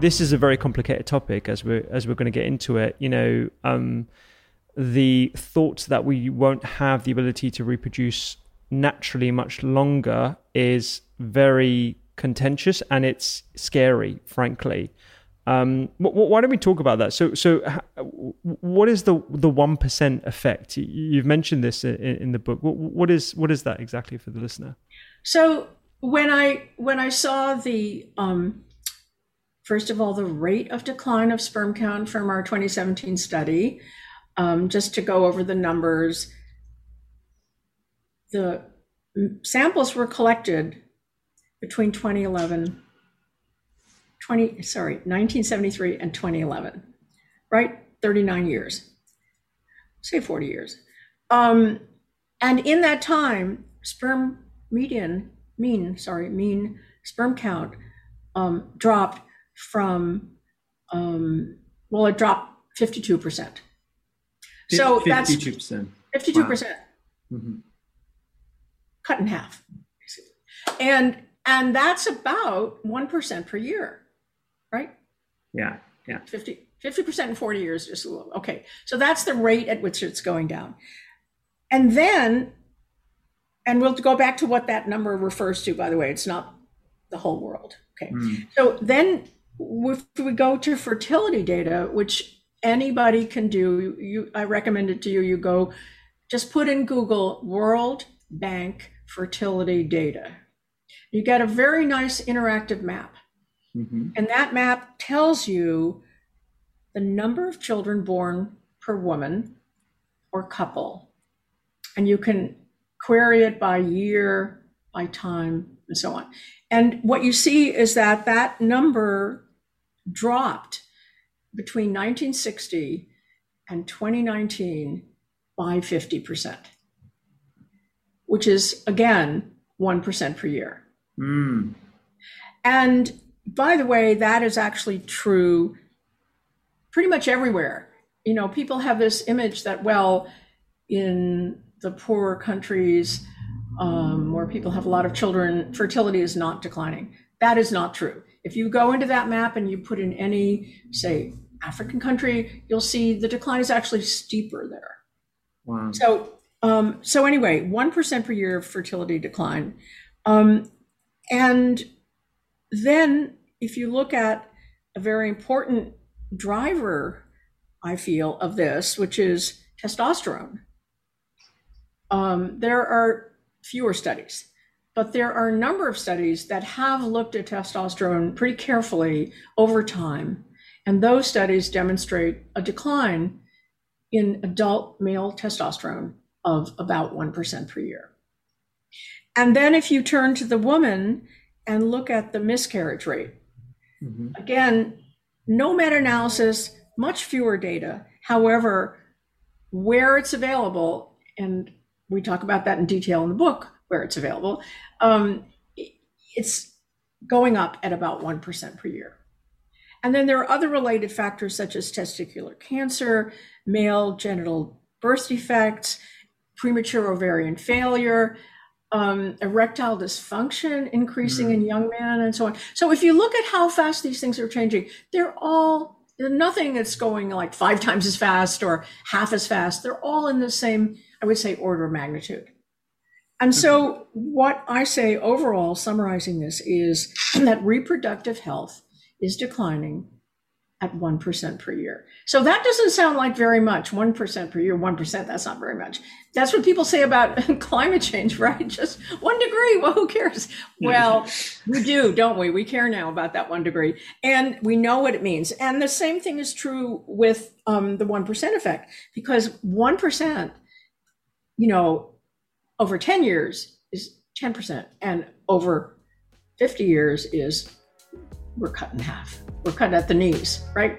this is a very complicated topic as we're as we're going to get into it. You know, um, the thought that we won't have the ability to reproduce naturally much longer is very contentious and it's scary, frankly. Um, why don't we talk about that? So, so what is the the one percent effect? You've mentioned this in, in the book. What, what is what is that exactly for the listener? So when I when I saw the um, First of all, the rate of decline of sperm count from our 2017 study, um, just to go over the numbers, the samples were collected between 2011, 20, sorry, 1973 and 2011, right? 39 years, say 40 years. Um, and in that time, sperm median, mean, sorry, mean sperm count um, dropped from, um, well, it dropped 52%. So 52%. that's 52%. 52%. Wow. Mm-hmm. Cut in half. And and that's about 1% per year, right? Yeah. Yeah. 50 50% in 40 years just a little. Okay. So that's the rate at which it's going down. And then and we'll go back to what that number refers to by the way, it's not the whole world. Okay. Mm. So then if we go to fertility data, which anybody can do, you, I recommend it to you. You go, just put in Google World Bank fertility data. You get a very nice interactive map. Mm-hmm. And that map tells you the number of children born per woman or couple. And you can query it by year, by time, and so on. And what you see is that that number dropped between 1960 and 2019 by 50%, which is again 1% per year. Mm. And by the way, that is actually true pretty much everywhere. You know, people have this image that, well, in the poorer countries um, where people have a lot of children, fertility is not declining. That is not true. If you go into that map and you put in any, say, African country, you'll see the decline is actually steeper there. Wow. So, um, so anyway, one percent per year of fertility decline, um, and then if you look at a very important driver, I feel of this, which is testosterone. Um, there are fewer studies but there are a number of studies that have looked at testosterone pretty carefully over time. And those studies demonstrate a decline in adult male testosterone of about 1% per year. And then if you turn to the woman and look at the miscarriage rate, mm-hmm. again, no meta analysis, much fewer data. However, where it's available, and we talk about that in detail in the book where it's available, um, it's going up at about 1% per year. And then there are other related factors such as testicular cancer, male genital birth defects, premature ovarian failure, um, erectile dysfunction increasing mm. in young men, and so on. So if you look at how fast these things are changing, they're all there's nothing that's going like five times as fast or half as fast. They're all in the same, I would say, order of magnitude. And so, mm-hmm. what I say overall, summarizing this, is that reproductive health is declining at 1% per year. So that doesn't sound like very much. 1% per year, 1%, that's not very much. That's what people say about climate change, right? Just one degree. Well, who cares? Well, we do, don't we? We care now about that one degree. And we know what it means. And the same thing is true with um, the 1% effect, because 1%, you know, over 10 years is 10%, and over 50 years is we're cut in half. We're cut at the knees, right?